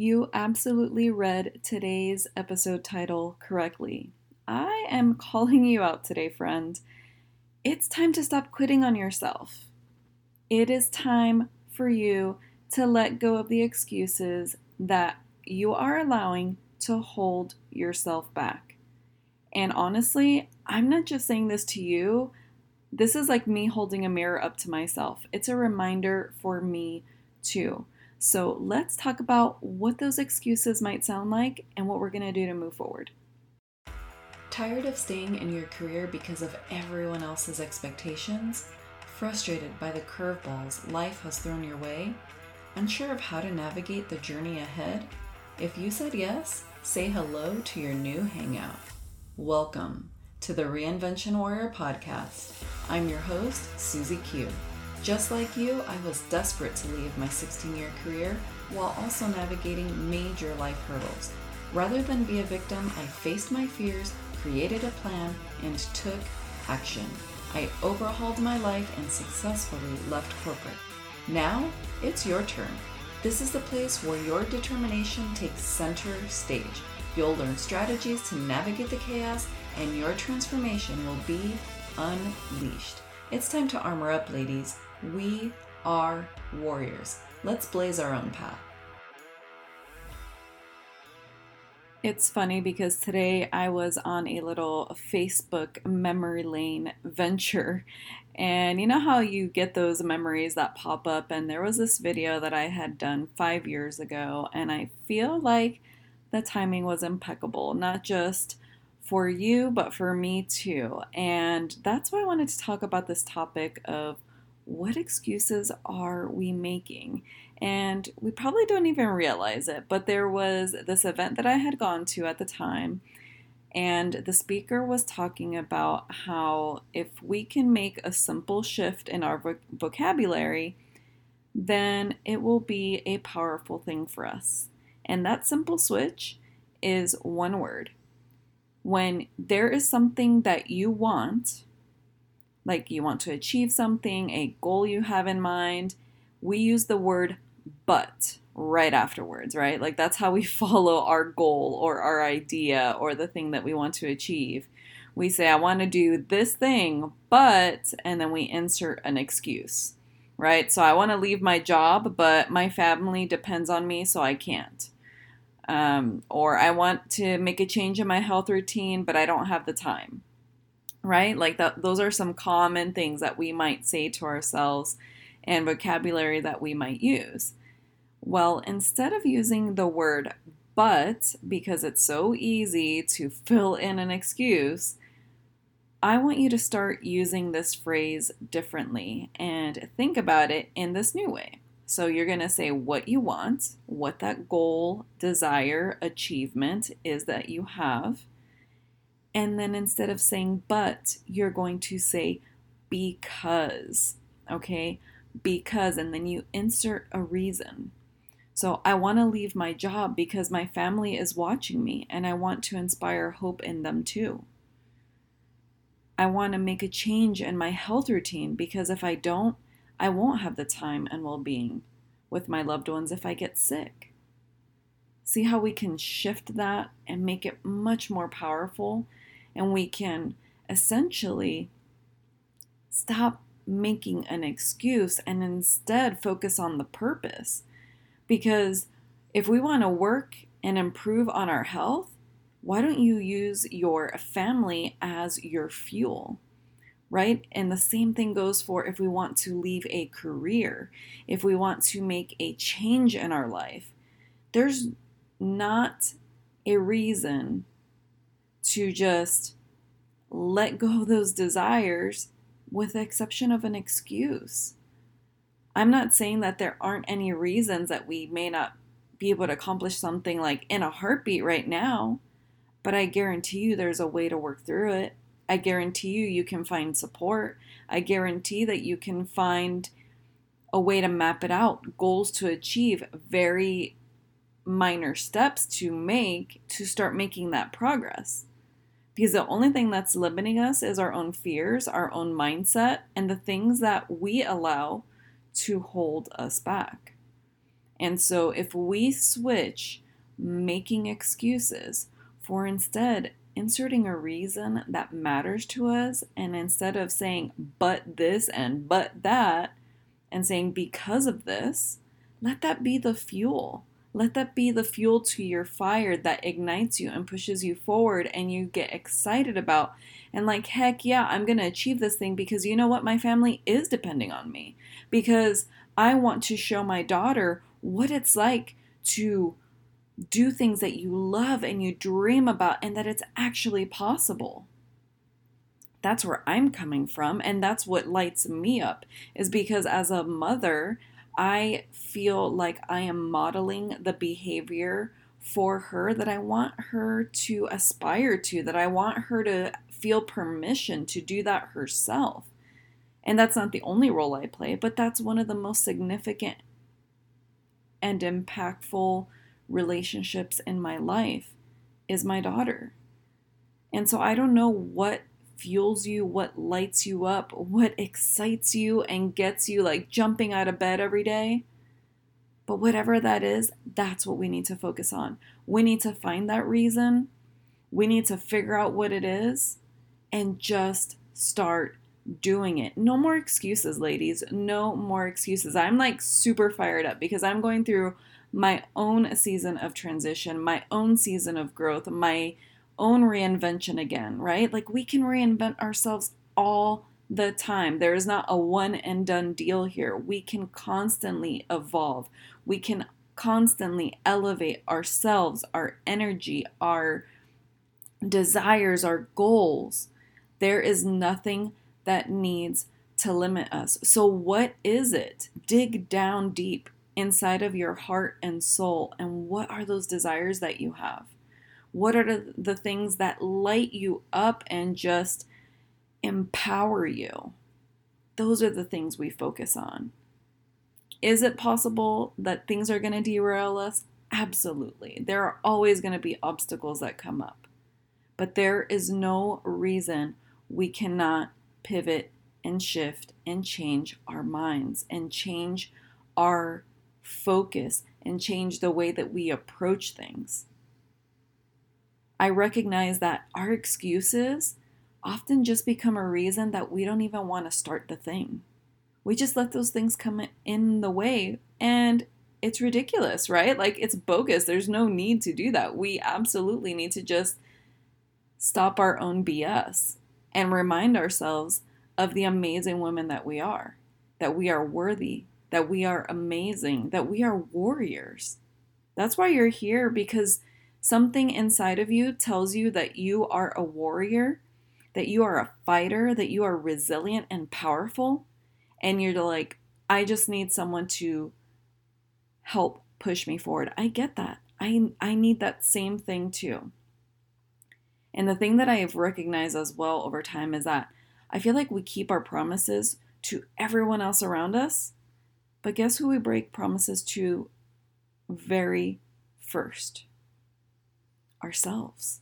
You absolutely read today's episode title correctly. I am calling you out today, friend. It's time to stop quitting on yourself. It is time for you to let go of the excuses that you are allowing to hold yourself back. And honestly, I'm not just saying this to you, this is like me holding a mirror up to myself. It's a reminder for me too. So let's talk about what those excuses might sound like and what we're going to do to move forward. Tired of staying in your career because of everyone else's expectations? Frustrated by the curveballs life has thrown your way? Unsure of how to navigate the journey ahead? If you said yes, say hello to your new hangout. Welcome to the Reinvention Warrior podcast. I'm your host, Susie Q. Just like you, I was desperate to leave my 16 year career while also navigating major life hurdles. Rather than be a victim, I faced my fears, created a plan, and took action. I overhauled my life and successfully left corporate. Now, it's your turn. This is the place where your determination takes center stage. You'll learn strategies to navigate the chaos, and your transformation will be unleashed. It's time to armor up, ladies. We are warriors. Let's blaze our own path. It's funny because today I was on a little Facebook memory lane venture. And you know how you get those memories that pop up? And there was this video that I had done five years ago, and I feel like the timing was impeccable, not just for you, but for me too. And that's why I wanted to talk about this topic of what excuses are we making? And we probably don't even realize it, but there was this event that I had gone to at the time, and the speaker was talking about how if we can make a simple shift in our voc- vocabulary, then it will be a powerful thing for us. And that simple switch is one word. When there is something that you want, like you want to achieve something, a goal you have in mind, we use the word but right afterwards, right? Like that's how we follow our goal or our idea or the thing that we want to achieve. We say, I want to do this thing, but, and then we insert an excuse, right? So I want to leave my job, but my family depends on me, so I can't. Um, or I want to make a change in my health routine, but I don't have the time, right? Like that, those are some common things that we might say to ourselves and vocabulary that we might use. Well, instead of using the word but because it's so easy to fill in an excuse, I want you to start using this phrase differently and think about it in this new way. So you're going to say what you want, what that goal, desire, achievement is that you have. And then instead of saying but, you're going to say because. Okay? Because, and then you insert a reason. So I want to leave my job because my family is watching me and I want to inspire hope in them too. I want to make a change in my health routine because if I don't, I won't have the time and well being with my loved ones if I get sick. See how we can shift that and make it much more powerful, and we can essentially stop making an excuse and instead focus on the purpose. Because if we want to work and improve on our health, why don't you use your family as your fuel? Right? And the same thing goes for if we want to leave a career, if we want to make a change in our life. There's not a reason to just let go of those desires with the exception of an excuse. I'm not saying that there aren't any reasons that we may not be able to accomplish something like in a heartbeat right now, but I guarantee you there's a way to work through it. I guarantee you you can find support. I guarantee that you can find a way to map it out, goals to achieve, very minor steps to make to start making that progress. Because the only thing that's limiting us is our own fears, our own mindset, and the things that we allow to hold us back. And so if we switch making excuses for instead inserting a reason that matters to us, and instead of saying, but this and but that, and saying, because of this, let that be the fuel. Let that be the fuel to your fire that ignites you and pushes you forward, and you get excited about. And, like, heck yeah, I'm going to achieve this thing because you know what? My family is depending on me. Because I want to show my daughter what it's like to do things that you love and you dream about and that it's actually possible. That's where I'm coming from and that's what lights me up is because as a mother, I feel like I am modeling the behavior for her that I want her to aspire to, that I want her to feel permission to do that herself. And that's not the only role I play, but that's one of the most significant and impactful relationships in my life is my daughter. And so I don't know what fuels you, what lights you up, what excites you and gets you like jumping out of bed every day. But whatever that is, that's what we need to focus on. We need to find that reason. We need to figure out what it is and just start doing it. No more excuses, ladies. No more excuses. I'm like super fired up because I'm going through my own season of transition, my own season of growth, my own reinvention again, right? Like we can reinvent ourselves all the time. There is not a one and done deal here. We can constantly evolve. We can constantly elevate ourselves, our energy, our desires, our goals. There is nothing that needs to limit us. So, what is it? Dig down deep inside of your heart and soul. And what are those desires that you have? What are the things that light you up and just empower you? Those are the things we focus on. Is it possible that things are going to derail us? Absolutely. There are always going to be obstacles that come up. But there is no reason we cannot pivot and shift and change our minds and change our focus, and change the way that we approach things. I recognize that our excuses often just become a reason that we don't even want to start the thing. We just let those things come in the way, and it's ridiculous, right? Like it's bogus. There's no need to do that. We absolutely need to just stop our own BS and remind ourselves of the amazing women that we are, that we are worthy, that we are amazing, that we are warriors. That's why you're here because something inside of you tells you that you are a warrior, that you are a fighter, that you are resilient and powerful. And you're like, I just need someone to help push me forward. I get that. I, I need that same thing too. And the thing that I have recognized as well over time is that I feel like we keep our promises to everyone else around us but guess who we break promises to very first? Ourselves.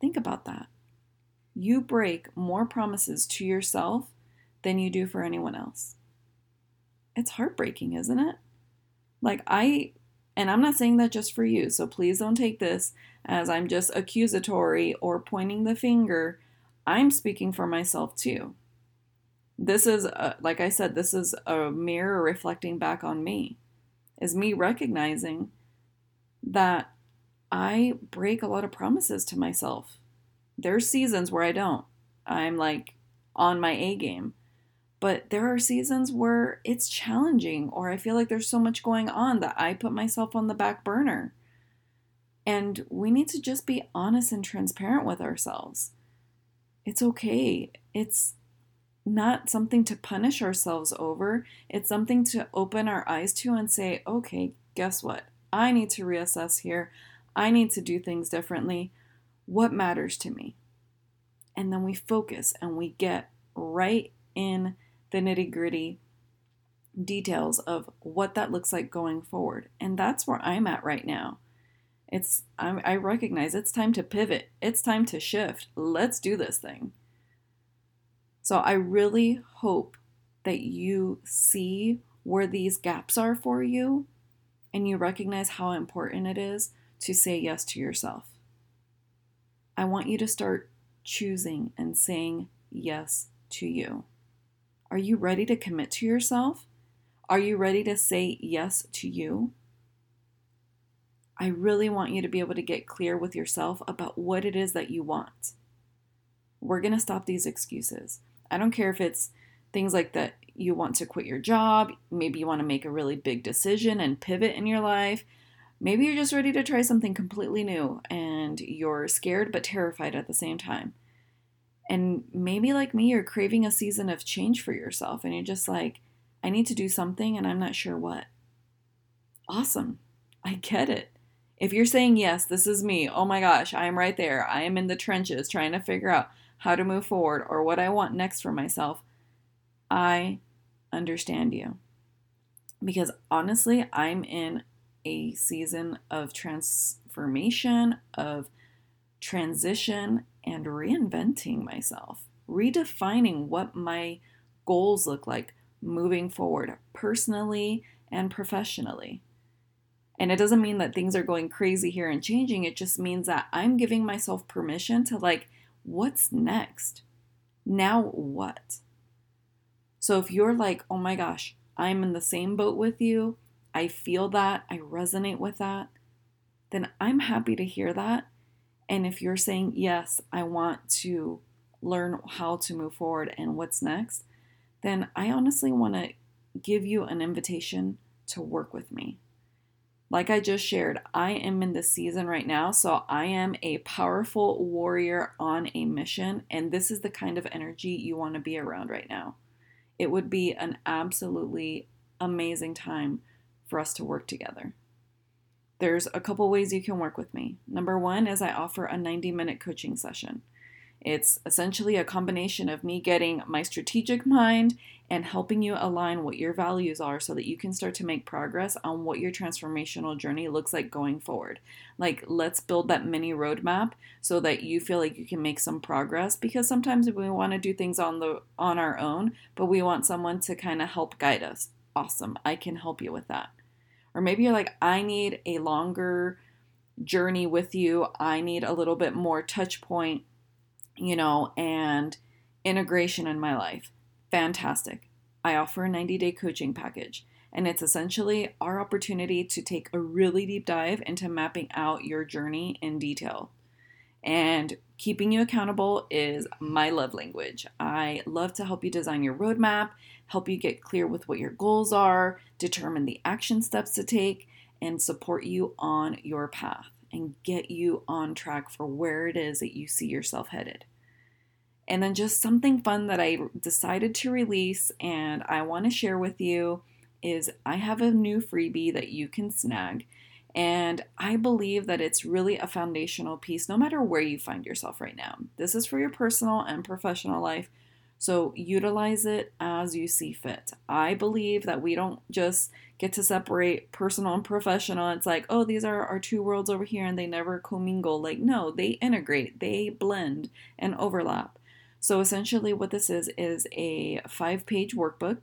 Think about that. You break more promises to yourself than you do for anyone else. It's heartbreaking, isn't it? Like, I, and I'm not saying that just for you, so please don't take this as I'm just accusatory or pointing the finger. I'm speaking for myself too this is a, like i said this is a mirror reflecting back on me is me recognizing that i break a lot of promises to myself there's seasons where i don't i'm like on my a game but there are seasons where it's challenging or i feel like there's so much going on that i put myself on the back burner and we need to just be honest and transparent with ourselves it's okay it's not something to punish ourselves over. It's something to open our eyes to and say, okay, guess what? I need to reassess here. I need to do things differently. What matters to me? And then we focus and we get right in the nitty gritty details of what that looks like going forward. And that's where I'm at right now. It's I recognize it's time to pivot. It's time to shift. Let's do this thing. So I really hope that you see where these gaps are for you and you recognize how important it is to say yes to yourself. I want you to start choosing and saying yes to you. Are you ready to commit to yourself? Are you ready to say yes to you? I really want you to be able to get clear with yourself about what it is that you want. We're going to stop these excuses. I don't care if it's things like that you want to quit your job, maybe you want to make a really big decision and pivot in your life. Maybe you're just ready to try something completely new and you're scared but terrified at the same time. And maybe, like me, you're craving a season of change for yourself and you're just like, I need to do something and I'm not sure what. Awesome. I get it. If you're saying, yes, this is me, oh my gosh, I am right there. I am in the trenches trying to figure out how to move forward or what I want next for myself, I understand you. Because honestly, I'm in a season of transformation, of transition, and reinventing myself, redefining what my goals look like moving forward, personally and professionally. And it doesn't mean that things are going crazy here and changing. It just means that I'm giving myself permission to, like, what's next? Now what? So if you're like, oh my gosh, I'm in the same boat with you, I feel that, I resonate with that, then I'm happy to hear that. And if you're saying, yes, I want to learn how to move forward and what's next, then I honestly want to give you an invitation to work with me. Like I just shared, I am in this season right now, so I am a powerful warrior on a mission, and this is the kind of energy you want to be around right now it would be an absolutely amazing time for us to work together. There's a couple ways you can work with me. Number one is I offer a 90 minute coaching session. It's essentially a combination of me getting my strategic mind and helping you align what your values are so that you can start to make progress on what your transformational journey looks like going forward. Like, let's build that mini roadmap so that you feel like you can make some progress because sometimes we want to do things on the on our own, but we want someone to kind of help guide us. Awesome. I can help you with that. Or maybe you're like, I need a longer journey with you. I need a little bit more touch point you know, and integration in my life. Fantastic. I offer a 90 day coaching package, and it's essentially our opportunity to take a really deep dive into mapping out your journey in detail. And keeping you accountable is my love language. I love to help you design your roadmap, help you get clear with what your goals are, determine the action steps to take, and support you on your path and get you on track for where it is that you see yourself headed. And then just something fun that I decided to release and I want to share with you is I have a new freebie that you can snag. And I believe that it's really a foundational piece no matter where you find yourself right now. This is for your personal and professional life. So utilize it as you see fit. I believe that we don't just get to separate personal and professional. It's like, oh, these are our two worlds over here and they never commingle. Like, no, they integrate, they blend and overlap. So essentially, what this is is a five page workbook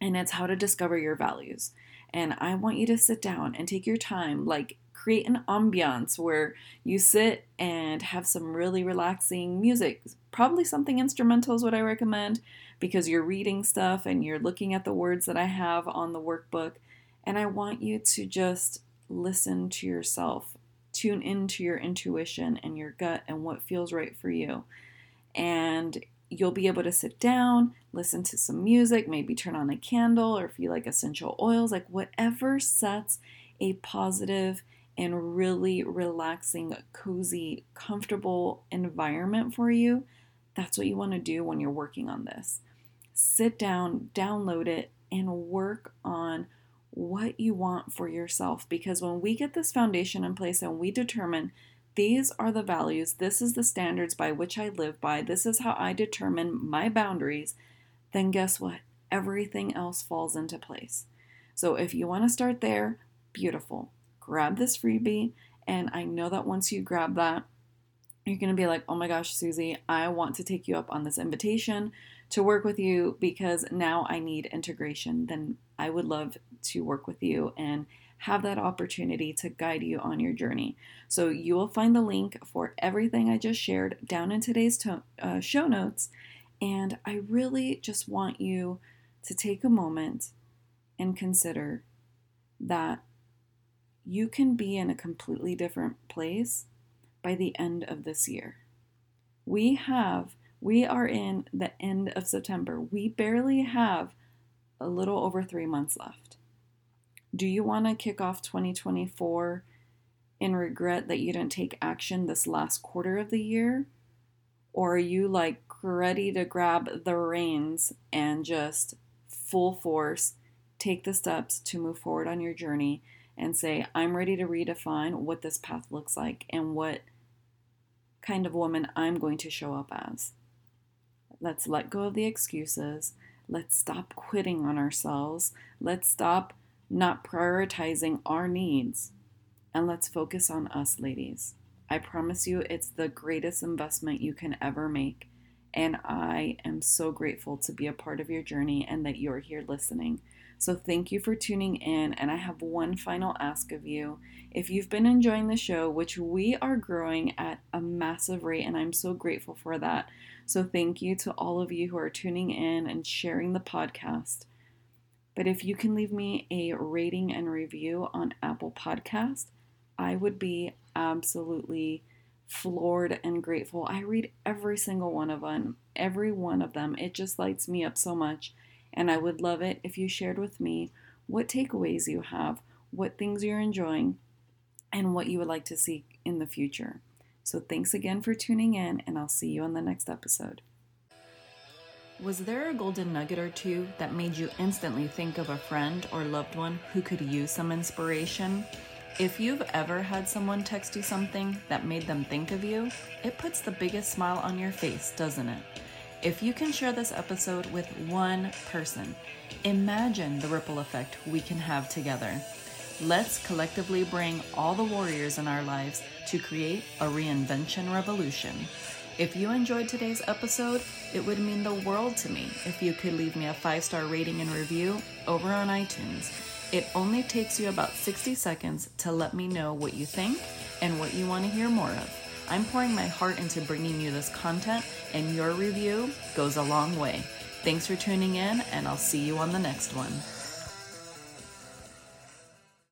and it's how to discover your values. And I want you to sit down and take your time, like create an ambiance where you sit and have some really relaxing music. Probably something instrumental is what I recommend because you're reading stuff and you're looking at the words that I have on the workbook. And I want you to just listen to yourself, tune into your intuition and your gut and what feels right for you. And you'll be able to sit down, listen to some music, maybe turn on a candle, or if you like essential oils, like whatever sets a positive and really relaxing, cozy, comfortable environment for you, that's what you want to do when you're working on this. Sit down, download it, and work on what you want for yourself. Because when we get this foundation in place and we determine these are the values, this is the standards by which I live by, this is how I determine my boundaries, then guess what? Everything else falls into place. So if you want to start there, beautiful grab this freebie. And I know that once you grab that, you're going to be like, oh my gosh, Susie, I want to take you up on this invitation to work with you because now I need integration. Then I would love to work with you and have that opportunity to guide you on your journey. So you will find the link for everything I just shared down in today's to- uh, show notes. And I really just want you to take a moment and consider that you can be in a completely different place by the end of this year. We have, we are in the end of September. We barely have a little over three months left. Do you want to kick off 2024 in regret that you didn't take action this last quarter of the year? Or are you like ready to grab the reins and just full force take the steps to move forward on your journey and say, I'm ready to redefine what this path looks like and what kind of woman I'm going to show up as. Let's let go of the excuses. Let's stop quitting on ourselves. Let's stop not prioritizing our needs. And let's focus on us, ladies. I promise you, it's the greatest investment you can ever make. And I am so grateful to be a part of your journey and that you're here listening. So, thank you for tuning in. And I have one final ask of you. If you've been enjoying the show, which we are growing at a massive rate, and I'm so grateful for that. So, thank you to all of you who are tuning in and sharing the podcast. But if you can leave me a rating and review on Apple Podcast, I would be absolutely floored and grateful. I read every single one of them, every one of them. It just lights me up so much. And I would love it if you shared with me what takeaways you have, what things you're enjoying, and what you would like to see in the future. So thanks again for tuning in, and I'll see you on the next episode. Was there a golden nugget or two that made you instantly think of a friend or loved one who could use some inspiration? If you've ever had someone text you something that made them think of you, it puts the biggest smile on your face, doesn't it? If you can share this episode with one person, imagine the ripple effect we can have together. Let's collectively bring all the warriors in our lives to create a reinvention revolution. If you enjoyed today's episode, it would mean the world to me if you could leave me a five star rating and review over on iTunes. It only takes you about 60 seconds to let me know what you think and what you want to hear more of. I'm pouring my heart into bringing you this content, and your review goes a long way. Thanks for tuning in, and I'll see you on the next one.